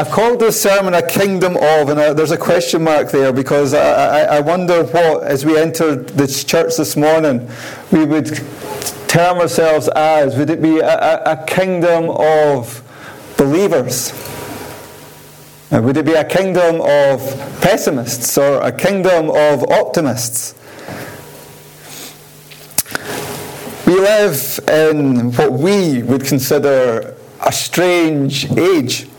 I've called this sermon a kingdom of, and uh, there's a question mark there because I, I, I wonder what, as we entered this church this morning, we would term ourselves as. Would it be a, a, kingdom of believers? Uh, would it be a kingdom of pessimists or a kingdom of optimists? We live in what we would consider a strange age.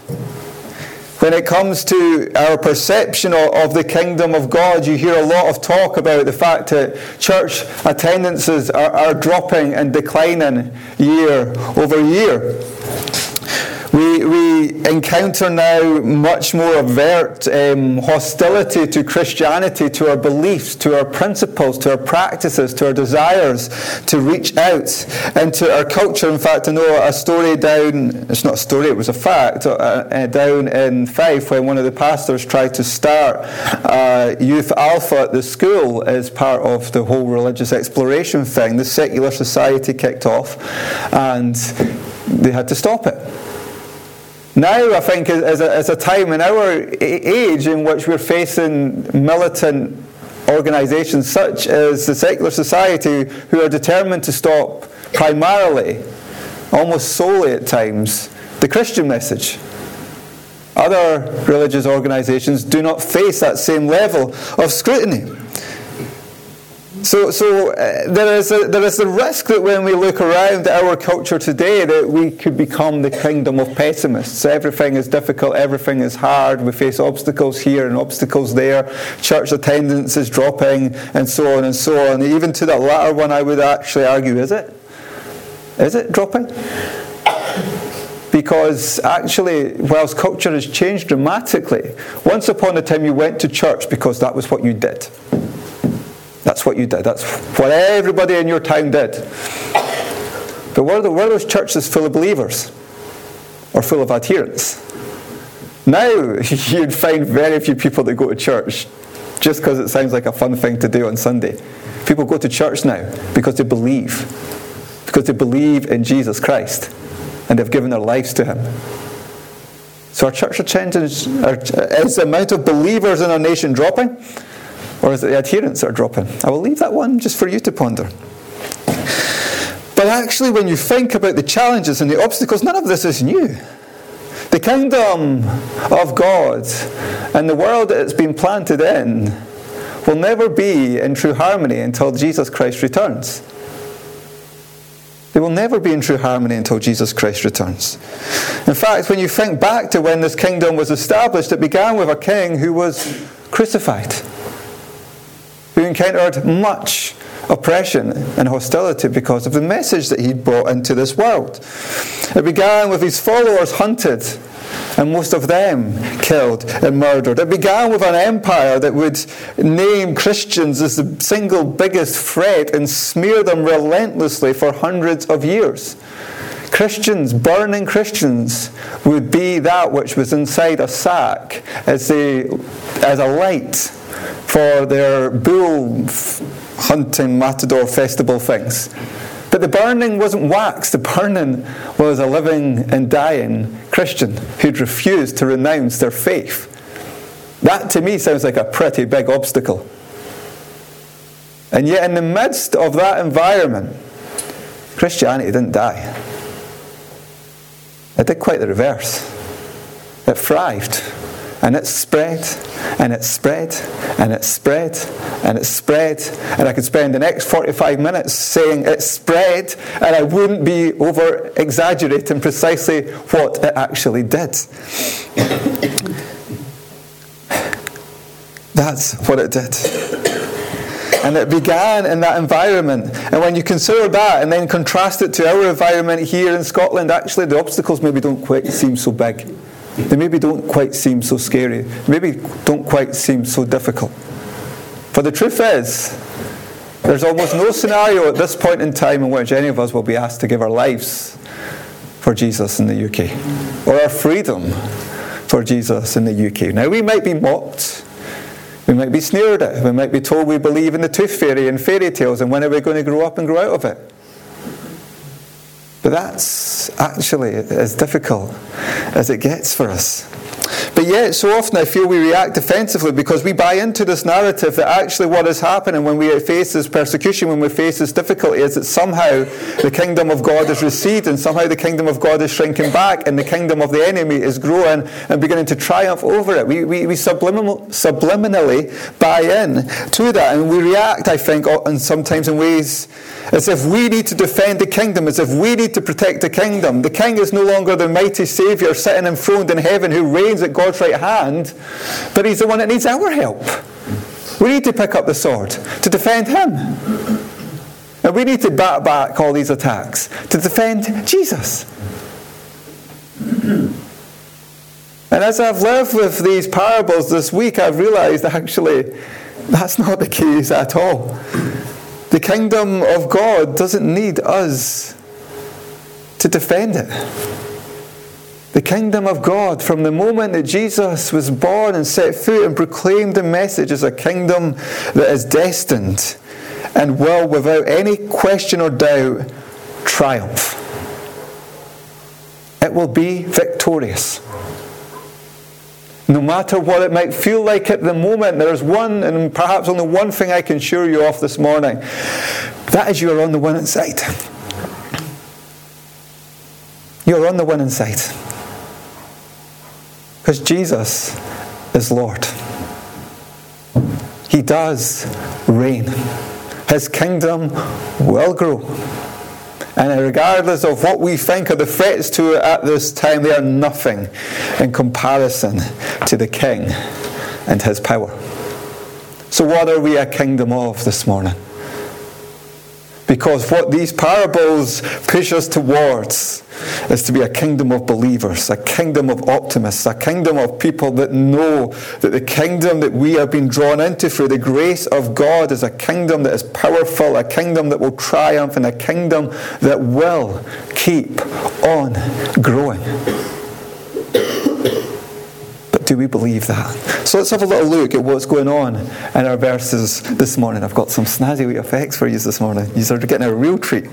When it comes to our perception of the kingdom of God, you hear a lot of talk about the fact that church attendances are, are dropping and declining year over year. We, we encounter now much more overt um, hostility to Christianity, to our beliefs, to our principles, to our practices, to our desires to reach out into our culture. In fact, I know a story down, it's not a story, it was a fact, uh, uh, down in Fife when one of the pastors tried to start uh, Youth Alpha at the school as part of the whole religious exploration thing. The secular society kicked off and they had to stop it. Now, I think, is a, a time in our age in which we're facing militant organisations such as the secular society who are determined to stop primarily, almost solely at times, the Christian message. Other religious organisations do not face that same level of scrutiny. So, so uh, there, is a, there is a risk that when we look around our culture today that we could become the kingdom of pessimists. Everything is difficult, everything is hard, we face obstacles here and obstacles there, church attendance is dropping, and so on and so on. Even to that latter one, I would actually argue, is it? Is it dropping? Because actually, whilst culture has changed dramatically, once upon a time you went to church because that was what you did. That's what you did. That's what everybody in your town did. But were, the, were those churches full of believers or full of adherents? Now you'd find very few people that go to church just because it sounds like a fun thing to do on Sunday. People go to church now because they believe, because they believe in Jesus Christ and they've given their lives to Him. So our church changing. Is the amount of believers in our nation dropping? Or is it the adherents are dropping? I will leave that one just for you to ponder. But actually, when you think about the challenges and the obstacles, none of this is new. The kingdom of God and the world that it's been planted in will never be in true harmony until Jesus Christ returns. They will never be in true harmony until Jesus Christ returns. In fact, when you think back to when this kingdom was established, it began with a king who was crucified who encountered much oppression and hostility because of the message that he'd brought into this world. It began with his followers hunted and most of them killed and murdered. It began with an empire that would name Christians as the single biggest threat and smear them relentlessly for hundreds of years. Christians, burning Christians, would be that which was inside a sack as, a as a light for their bull hunting matador festival things. But the burning wasn't wax, the burning was a living and dying Christian who'd refused to renounce their faith. That to me sounds like a pretty big obstacle. And yet, in the midst of that environment, Christianity didn't die. It did quite the reverse. It thrived. And it spread, and it spread, and it spread, and it spread. And I could spend the next 45 minutes saying it spread, and I wouldn't be over exaggerating precisely what it actually did. That's what it did. And it began in that environment. And when you consider that and then contrast it to our environment here in Scotland, actually the obstacles maybe don't quite seem so big. They maybe don't quite seem so scary, maybe don't quite seem so difficult. For the truth is, there's almost no scenario at this point in time in which any of us will be asked to give our lives for Jesus in the UK, or our freedom for Jesus in the UK. Now, we might be mocked, we might be sneered at, we might be told we believe in the tooth fairy and fairy tales, and when are we going to grow up and grow out of it? But that's actually as difficult as it gets for us. But yet, so often I feel we react defensively because we buy into this narrative that actually what is happening when we face this persecution, when we face this difficulty, is that somehow the kingdom of God is receding, somehow the kingdom of God is shrinking back, and the kingdom of the enemy is growing and beginning to triumph over it. We, we, we subliminal, subliminally buy in to that, and we react, I think, and sometimes in ways as if we need to defend the kingdom, as if we need to protect the kingdom. The king is no longer the mighty Saviour sitting enthroned in heaven who reigns at God's right hand, but he's the one that needs our help. We need to pick up the sword to defend him. And we need to bat back all these attacks to defend Jesus. And as I've lived with these parables this week, I've realized actually that's not the case at all. The kingdom of God doesn't need us to defend it. The kingdom of God, from the moment that Jesus was born and set foot and proclaimed the message, is a kingdom that is destined and will, without any question or doubt, triumph. It will be victorious. No matter what it might feel like at the moment, there's one and perhaps only one thing I can assure you of this morning. That is you are on the winning side. You're on the winning side. Because Jesus is Lord. He does reign. His kingdom will grow. And regardless of what we think are the threats to it at this time, they are nothing in comparison to the King and his power. So, what are we a kingdom of this morning? Because what these parables push us towards is to be a kingdom of believers, a kingdom of optimists, a kingdom of people that know that the kingdom that we have been drawn into through the grace of God is a kingdom that is powerful, a kingdom that will triumph, and a kingdom that will keep on growing do we believe that? So let's have a little look at what's going on in our verses this morning. I've got some snazzy wee effects for you this morning. You're getting a real treat.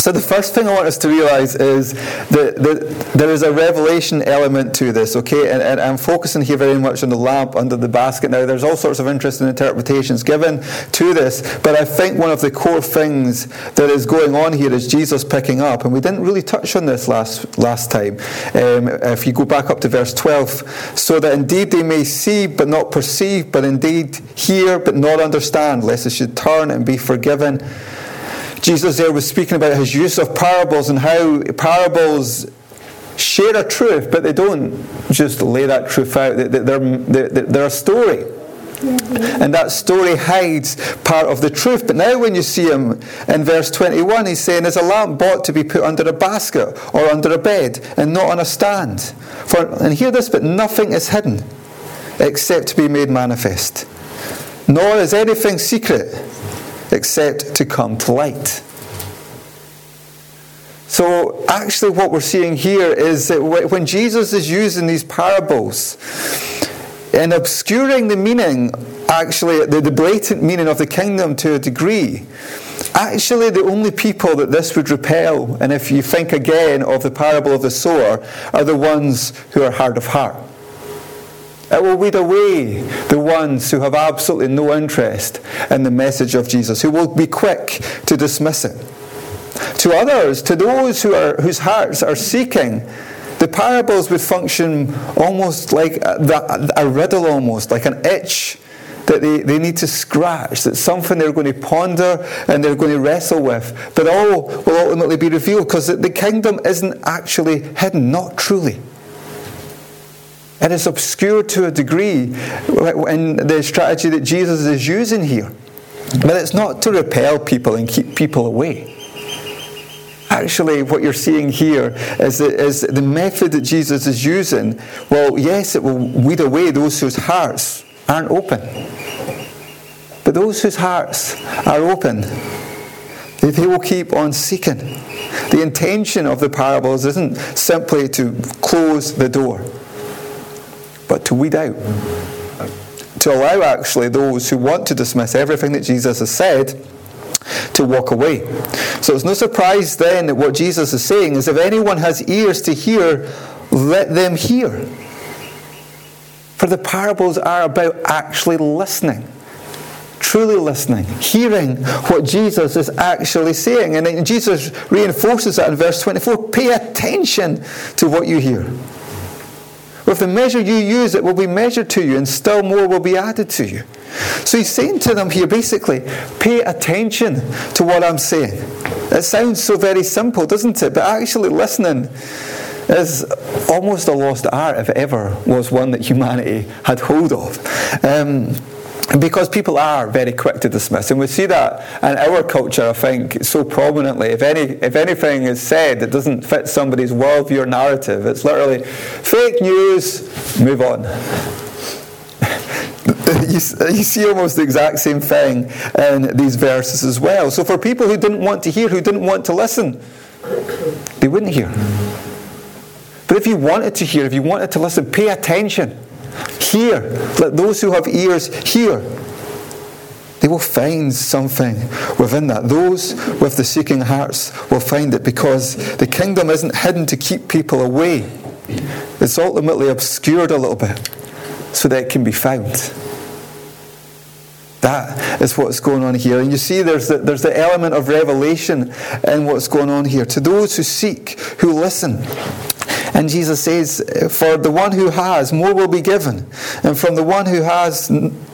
So, the first thing I want us to realize is that, that there is a revelation element to this, okay? And, and, I'm focusing here very much on the lamp under the basket. Now, there's all sorts of interesting interpretations given to this, but I think one of the core things that is going on here is Jesus picking up, and we didn't really touch on this last, last time. Um, if you go back up to verse 12, so that indeed they may see but not perceive, but indeed hear but not understand, lest they should turn and be forgiven. Jesus there was speaking about his use of parables and how parables share a truth, but they don't just lay that truth out. They're, they're, they're a story. And that story hides part of the truth. But now, when you see him in verse 21, he's saying, Is a lamp bought to be put under a basket or under a bed and not on a stand? For, and hear this, but nothing is hidden except to be made manifest, nor is anything secret except to come to light. So, actually, what we're seeing here is that when Jesus is using these parables and obscuring the meaning, actually, the, the blatant meaning of the kingdom to a degree, actually, the only people that this would repel, and if you think again of the parable of the sower, are the ones who are hard of heart. It will weed away the ones who have absolutely no interest in the message of Jesus, who will be quick to dismiss it. To others, to those who are, whose hearts are seeking, the parables would function almost like a, a riddle, almost like an itch that they, they need to scratch, that's something they're going to ponder and they're going to wrestle with. But all will ultimately be revealed because the kingdom isn't actually hidden, not truly. It is obscured to a degree in the strategy that Jesus is using here. But it's not to repel people and keep people away. Actually, what you're seeing here is, is the method that Jesus is using. Well, yes, it will weed away those whose hearts aren't open. But those whose hearts are open, they will keep on seeking. The intention of the parables isn't simply to close the door but to weed out. To allow actually those who want to dismiss everything that Jesus has said to walk away. So it's no surprise then that what Jesus is saying is if anyone has ears to hear, let them hear. For the parables are about actually listening truly listening, hearing what Jesus is actually saying. And Jesus reinforces that in verse 24 pay attention to what you hear. With the measure you use, it will be measured to you, and still more will be added to you. So he's saying to them here basically, pay attention to what I'm saying. It sounds so very simple, doesn't it? But actually, listening is almost a lost art, if ever was one that humanity had hold of. Um, because people are very quick to dismiss, and we see that in our culture, I think, so prominently. If any, if anything is said that doesn't fit somebody's worldview or narrative, it's literally fake news. Move on. you, you see almost the exact same thing in these verses as well. So for people who didn't want to hear, who didn't want to listen, they wouldn't hear. But if you wanted to hear, if you wanted to listen, pay attention Hear. Let those who have ears hear. They will find something within that. Those with the seeking hearts will find it because the kingdom isn't hidden to keep people away. It's ultimately obscured a little bit so that it can be found. That is what's going on here. And you see, there's the, there's the element of revelation in what's going on here. To those who seek, who listen, and Jesus says, For the one who has, more will be given. And from the one who has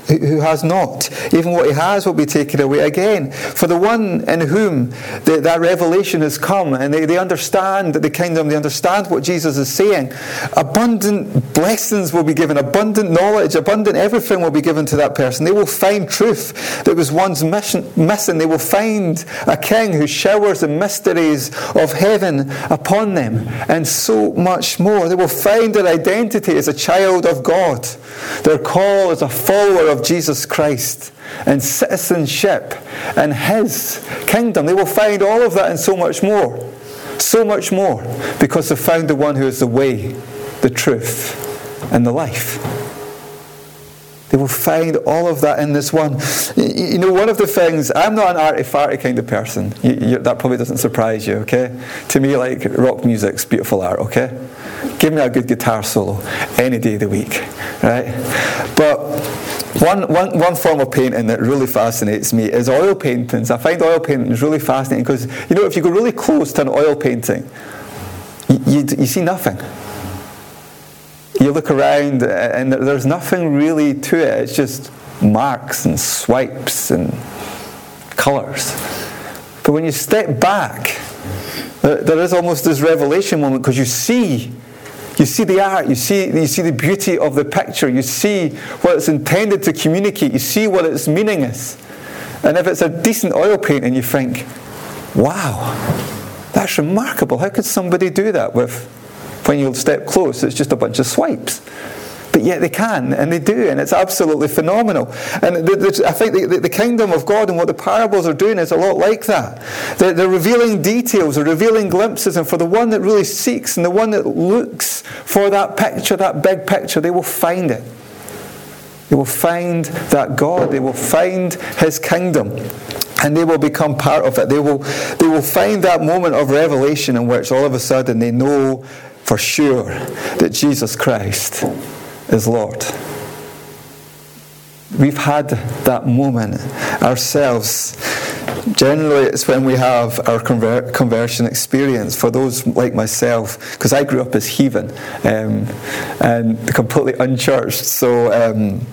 who has not. Even what he has will be taken away again. For the one in whom the, that revelation has come and they, they understand the kingdom, they understand what Jesus is saying, abundant blessings will be given, abundant knowledge, abundant everything will be given to that person. They will find truth that was once mission, missing. They will find a king who showers the mysteries of heaven upon them and so much more. They will find their identity as a child of God, their call as a follower of of Jesus Christ and citizenship and His kingdom. They will find all of that and so much more. So much more because they found the one who is the way, the truth, and the life. They will find all of that in this one. You know, one of the things, I'm not an arty farty kind of person. You, you, that probably doesn't surprise you, okay? To me, like, rock music's beautiful art, okay? Give me a good guitar solo any day of the week, right? But one, one, one form of painting that really fascinates me is oil paintings. I find oil paintings really fascinating because, you know, if you go really close to an oil painting, you, you, you see nothing. You look around and there's nothing really to it. It's just marks and swipes and colours. But when you step back, there is almost this revelation moment because you see you see the art, you see, you see the beauty of the picture, you see what it's intended to communicate, you see what its meaning is. And if it's a decent oil painting, you think, wow, that's remarkable. How could somebody do that with, when you step close, it's just a bunch of swipes? But yet they can, and they do, and it's absolutely phenomenal. And the, the, I think the, the, kingdom of God and what the parables are doing is a lot like that. They're, they're revealing details, they're revealing glimpses, and for the one that really seeks and the one that looks for that picture, that big picture, they will find it. They will find that God, they will find His kingdom and they will become part of it. They will, they will find that moment of revelation in which all of a sudden they know for sure that Jesus Christ is Lord. We've had that moment ourselves. Generally, it's when we have our conver- conversion experience. For those like myself, because I grew up as heathen um, and completely unchurched, so um,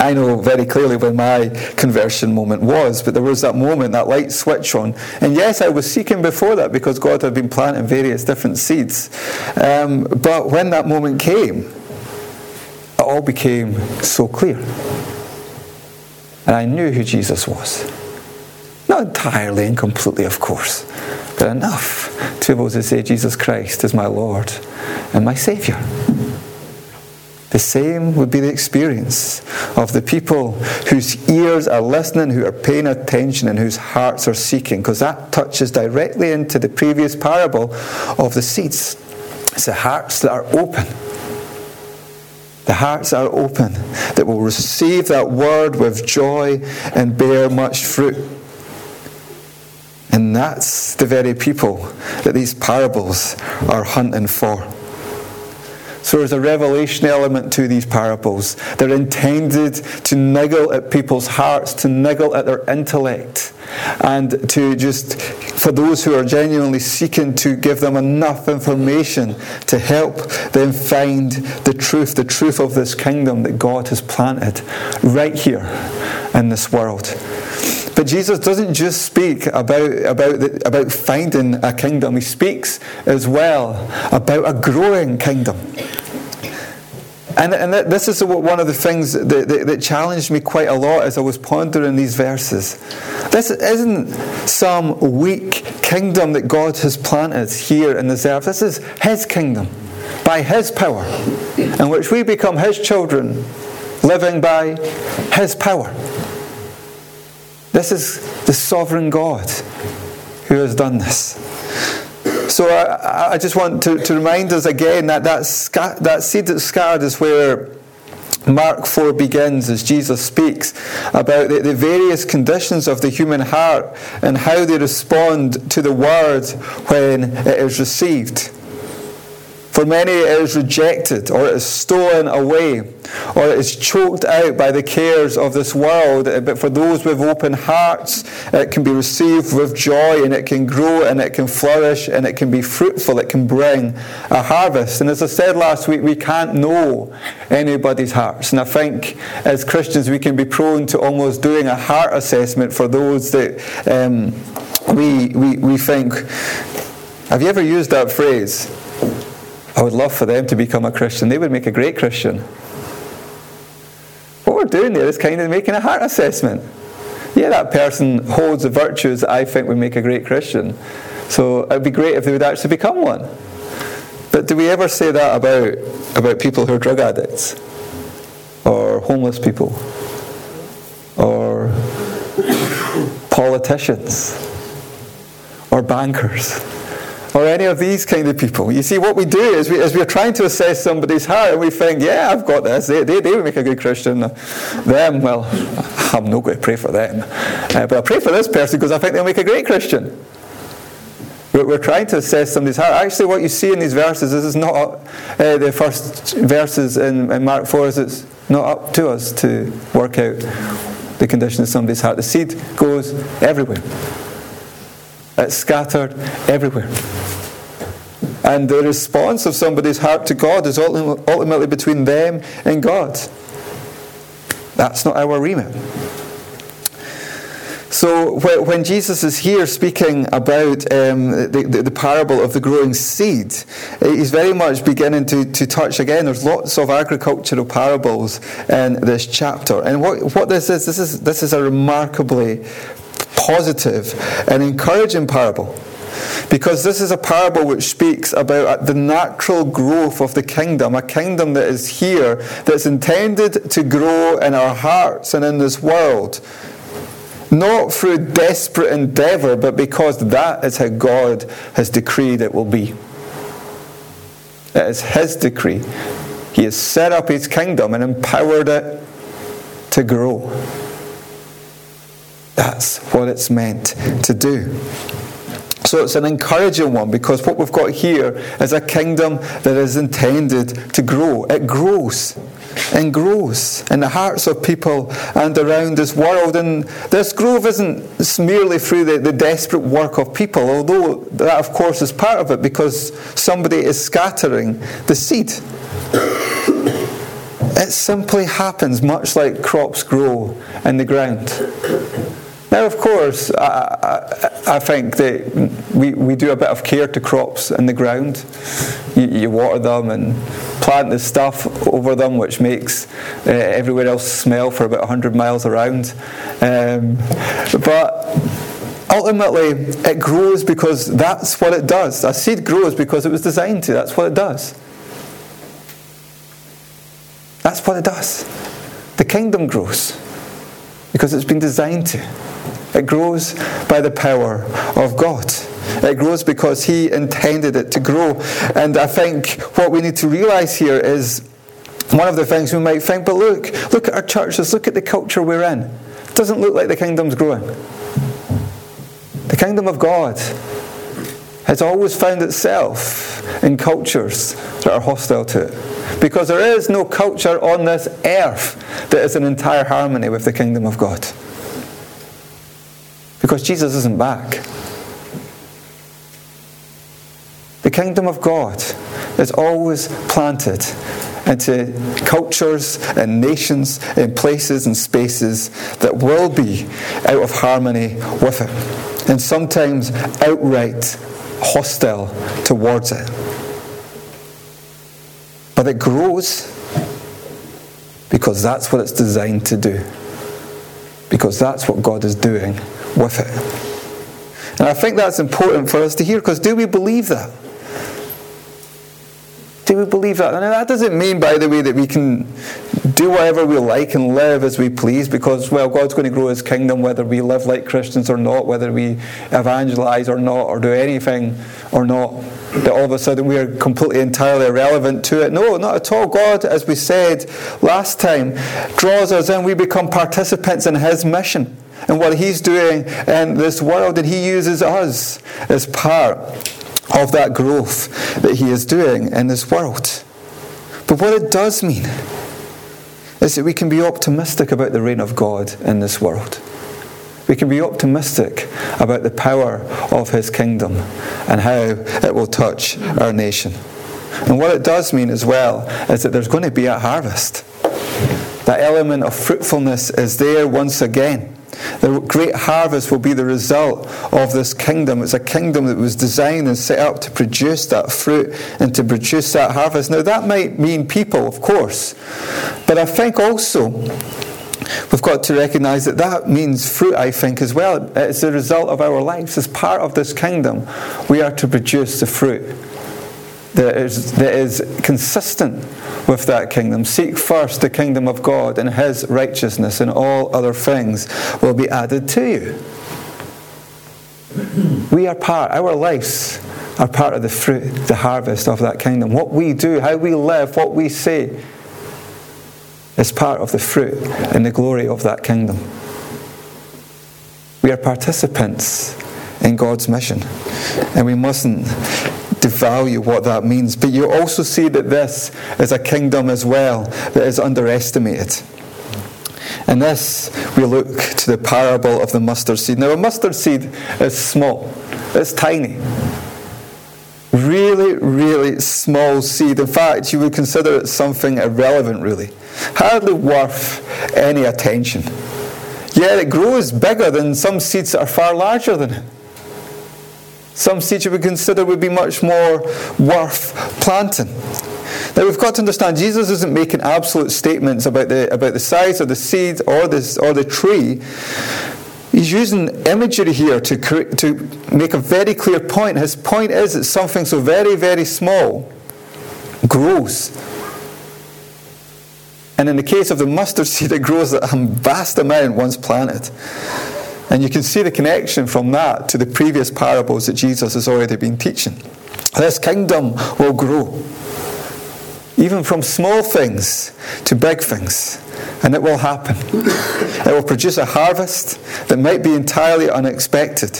I know very clearly when my conversion moment was, but there was that moment, that light switch on. And yes, I was seeking before that because God had been planting various different seeds. Um, but when that moment came, all became so clear. And I knew who Jesus was. Not entirely and completely, of course, but enough to be able to say, Jesus Christ is my Lord and my Saviour. The same would be the experience of the people whose ears are listening, who are paying attention, and whose hearts are seeking, because that touches directly into the previous parable of the seeds. It's the hearts that are open the hearts are open, that will receive that word with joy and bear much fruit. And that's the very people that these parables are hunting for. So there's a revelation element to these parables. They're intended to niggle at people's hearts, to niggle at their intellect, and to just, for those who are genuinely seeking to give them enough information to help them find the truth, the truth of this kingdom that God has planted right here in this world. But Jesus doesn't just speak about, about, the, about finding a kingdom, he speaks as well about a growing kingdom. And, and this is one of the things that, that, that, challenged me quite a lot as I was pondering these verses. This isn't some weak kingdom that God has planted here in this earth. This is His kingdom by His power, in which we become His children, living by His power. This is the sovereign God who has done this. So I, I just want to, to, remind us again that that, sca- that seed that's scattered is where Mark 4 begins as Jesus speaks about the, the, various conditions of the human heart and how they respond to the word when it is received. For many it is rejected, or it is stolen away, or it is choked out by the cares of this world. But for those with open hearts, it can be received with joy, and it can grow, and it can flourish, and it can be fruitful. It can bring a harvest. And as I said last week, we can't know anybody's hearts. And I think as Christians, we can be prone to almost doing a heart assessment for those that um, we, we, we think. Have you ever used that phrase? I would love for them to become a Christian. They would make a great Christian. What we're doing there is kind of making a heart assessment. Yeah, that person holds the virtues that I think would make a great Christian. So it'd be great if they would actually become one. But do we ever say that about, about people who are drug addicts? Or homeless people? Or politicians? Or bankers? Or any of these kind of people. You see, what we do is, we, is we're trying to assess somebody's heart and we think, yeah, I've got this. They, they, they would make a good Christian. Them, well, I'm not going to pray for them. Uh, but I'll pray for this person because I think they'll make a great Christian. We're, we're trying to assess somebody's heart. Actually, what you see in these verses, this is not uh, the first verses in, in Mark 4, is it's not up to us to work out the condition of somebody's heart. The seed goes everywhere. It's scattered everywhere. And the response of somebody's heart to God is ultimately between them and God. That's not our remit. So when Jesus is here speaking about um, the, the, the, parable of the growing seed, he's very much beginning to, to touch again. There's lots of agricultural parables in this chapter, and what, what this is, this is this is a remarkably positive and encouraging parable. Because this is a parable which speaks about uh, the natural growth of the kingdom, a kingdom that is here, that's intended to grow in our hearts and in this world. Not through desperate endeavour, but because that is how God has decreed it will be. It is His decree. He has set up His kingdom and empowered it to grow. That's what it's meant to do. So it's an encouraging one because what we've got here is a kingdom that is intended to grow. It grows and grows in the hearts of people and around this world. And this growth isn't merely through the, the desperate work of people, although that, of course, is part of it because somebody is scattering the seed. It simply happens much like crops grow in the ground. Course, I, I, I, think that we, we do a bit of care to crops in the ground. You, you water them and plant the stuff over them, which makes uh, everywhere else smell for about 100 miles around. Um, but ultimately, it grows because that's what it does. A seed grows because it was designed to. That's what it does. That's what it does. The kingdom grows because it's been designed to. It grows by the power of God. It grows because He intended it to grow. And I think what we need to realize here is one of the things we might think, but look, look at our churches, look at the culture we're in. It doesn't look like the kingdom's growing. The kingdom of God has always found itself in cultures that are hostile to it. Because there is no culture on this earth that is in entire harmony with the kingdom of God. Because Jesus isn't back. The kingdom of God is always planted into cultures and nations and places and spaces that will be out of harmony with it, and sometimes outright hostile towards it. But it grows because that's what it's designed to do. Because that's what God is doing with it. And I think that's important for us to hear because do we believe that? Do we believe that? And that doesn't mean, by the way, that we can do whatever we like and live as we please because, well, God's going to grow his kingdom whether we live like Christians or not, whether we evangelize or not, or do anything or not. That all of a sudden we are completely entirely irrelevant to it. No, not at all. God, as we said last time, draws us in. We become participants in his mission and what he's doing in this world, and he uses us as part of that growth that He is doing in this world. But what it does mean is that we can be optimistic about the reign of God in this world. We can be optimistic about the power of His kingdom and how it will touch our nation. And what it does mean as well is that there's going to be a harvest. That element of fruitfulness is there once again. The great harvest will be the result of this kingdom. It's a kingdom that was designed and set up to produce that fruit and to produce that harvest. Now, that might mean people, of course, but I think also we've got to recognize that that means fruit, I think, as well. It's the result of our lives. As part of this kingdom, we are to produce the fruit that is, that is consistent with that kingdom. Seek first the kingdom of God and his righteousness, and all other things will be added to you. We are part, our lives are part of the fruit, the harvest of that kingdom. What we do, how we live, what we say is part of the fruit and the glory of that kingdom. We are participants in God's mission, and we mustn't devalue what that means. But you also see that this is a kingdom as well that is underestimated. And this, we look to the parable of the mustard seed. Now, a mustard seed is small, it's tiny. Really, really small seed. In fact, you would consider it something irrelevant, really. Hardly worth any attention. Yet it grows bigger than some seeds that are far larger than it. Some seeds you would consider would be much more worth planting. Now we've got to understand Jesus isn't making absolute statements about the, about the size of the seed or, this, or the tree. He's using imagery here to, to make a very clear point. His point is that something so very, very small grows. And in the case of the mustard seed, it grows a vast amount once planted. And you can see the connection from that to the previous parables that Jesus has already been teaching. This kingdom will grow, even from small things to big things. And it will happen. It will produce a harvest that might be entirely unexpected.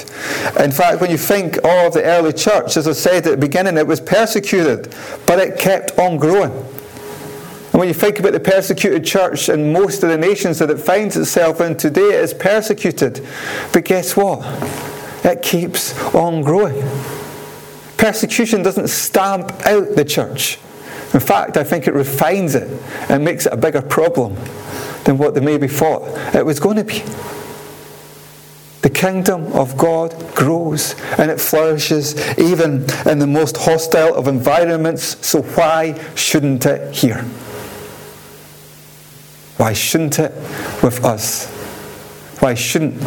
In fact, when you think of the early church, as I said at the beginning, it was persecuted, but it kept on growing. And when you think about the persecuted church in most of the nations that it finds itself in today, it is persecuted. But guess what? It keeps on growing. Persecution doesn't stamp out the church. In fact, I think it refines it and makes it a bigger problem than what they maybe thought it was going to be. The kingdom of God grows and it flourishes even in the most hostile of environments, so why shouldn't it here? Why shouldn't it with us? Why shouldn't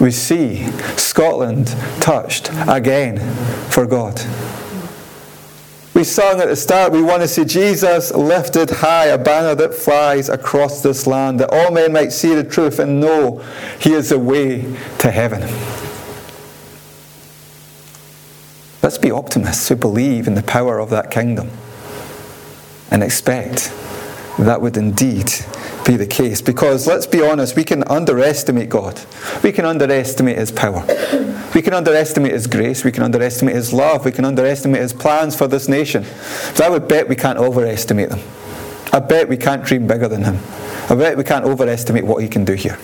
we see Scotland touched again for God? We sung at the start, we want to see Jesus lifted high, a banner that flies across this land, that all men might see the truth and know he is the way to heaven. Let's be optimists who believe in the power of that kingdom and expect that would indeed be the case. Because let's be honest, we can underestimate God. We can underestimate His power. We can underestimate His grace. We can underestimate His love. We can underestimate His plans for this nation. But I would bet we can't overestimate them. I bet we can't dream bigger than him. I bet we can't overestimate what he can do here.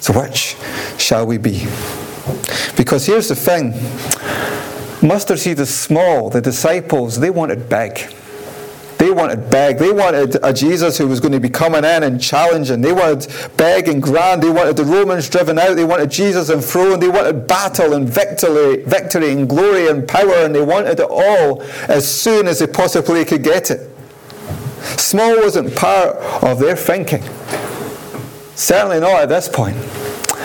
So, which shall we be? Because here's the thing mustard seed is small. The disciples, they wanted big. They wanted big. They wanted a Jesus who was going to be coming in and challenging. They wanted big and grand. They wanted the Romans driven out. They wanted Jesus enthroned. They wanted battle and victory, victory and glory and power, and they wanted it all as soon as they possibly could get it. Small wasn't part of their thinking. Certainly not at this point.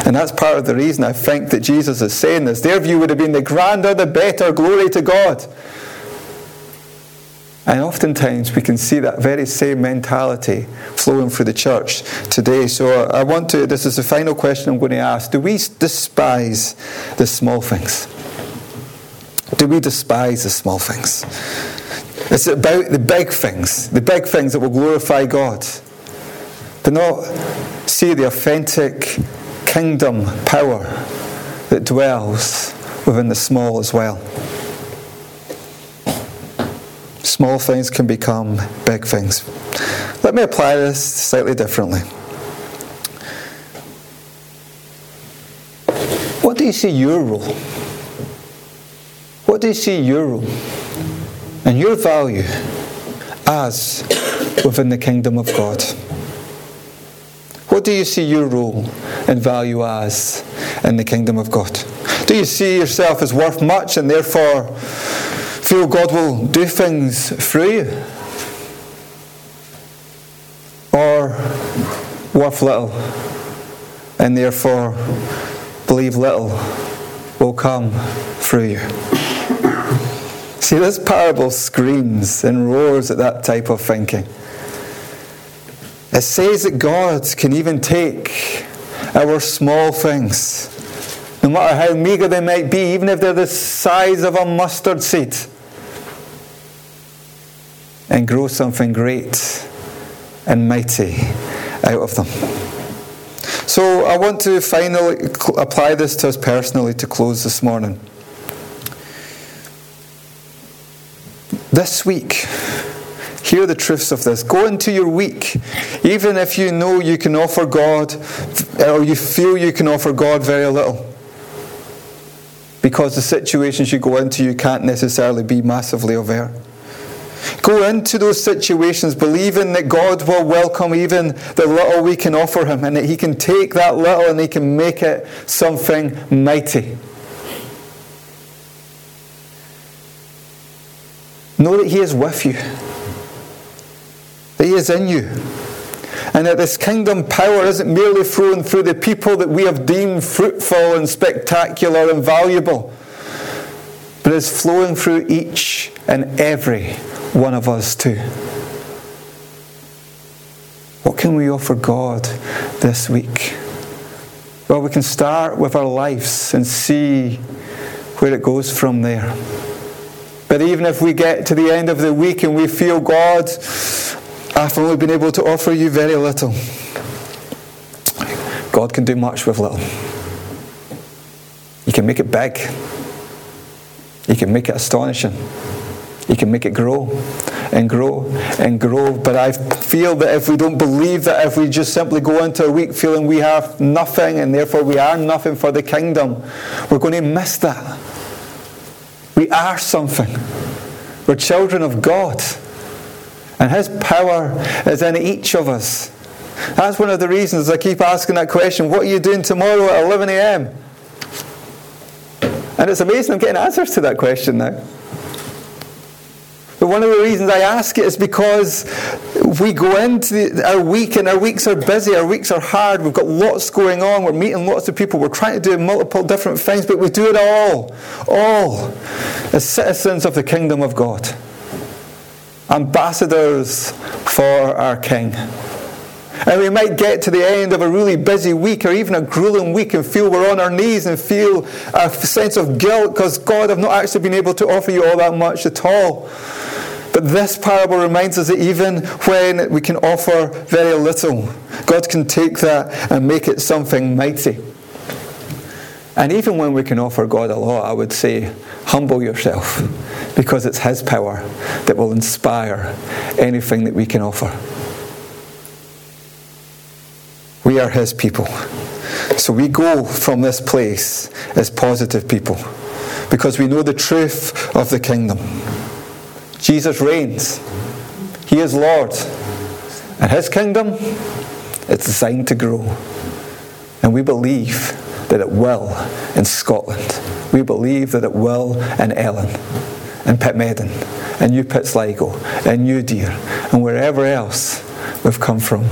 And that's part of the reason I think that Jesus is saying this. Their view would have been the grander, the better, glory to God. And oftentimes we can see that very same mentality flowing through the church today. So I want to, this is the final question I'm going to ask. Do we despise the small things? Do we despise the small things? It's about the big things, the big things that will glorify God, but not see the authentic kingdom power that dwells within the small as well. Small things can become big things. Let me apply this slightly differently. What do you see your role? What do you see your role? and your value as within the kingdom of God? What do you see your role and value as in the kingdom of God? Do you see yourself as worth much and therefore feel God will do things through you? Or worth little and therefore believe little will come through you? See, this parable screams and roars at that type of thinking. It says that God can even take our small things, no matter how meager they might be, even if they're the size of a mustard seed, and grow something great and mighty out of them. So I want to finally apply this to us personally to close this morning. this week. Hear the truths of this. Go into your week, even if you know you can offer God, or you feel you can offer God very little. Because the situations you go into, you can't necessarily be massively aware. Go into those situations believing that God will welcome even the little we can offer Him and that He can take that little and He can make it something mighty. Know that He is with you, that He is in you, and that this kingdom power isn't merely flowing through the people that we have deemed fruitful and spectacular and valuable, but is flowing through each and every one of us too. What can we offer God this week? Well, we can start with our lives and see where it goes from there. But even if we get to the end of the week and we feel, God, I've only been able to offer you very little, God can do much with little. You can make it big. You can make it astonishing. You can make it grow and grow and grow. But I feel that if we don't believe that, if we just simply go into a week feeling we have nothing and therefore we are nothing for the kingdom, we're going to miss that. We are something. We're children of God. And His power is in each of us. That's one of the reasons I keep asking that question what are you doing tomorrow at 11 a.m.? And it's amazing I'm getting answers to that question now. But one of the reasons I ask it is because we go into the, our week and our weeks are busy, our weeks are hard, we've got lots going on, we're meeting lots of people, we're trying to do multiple different things, but we do it all, all as citizens of the kingdom of God, ambassadors for our King. And we might get to the end of a really busy week or even a grueling week and feel we're on our knees and feel a sense of guilt because God, I've not actually been able to offer you all that much at all. But this parable reminds us that even when we can offer very little, God can take that and make it something mighty. And even when we can offer God a lot, I would say, humble yourself because it's His power that will inspire anything that we can offer. We are His people. So we go from this place as positive people because we know the truth of the kingdom. Jesus reigns, He is Lord, and His kingdom is designed to grow. And we believe that it will in Scotland. We believe that it will in Ellon, in Pitmedden, and New Pitsligo, and New Deer, and wherever else we've come from.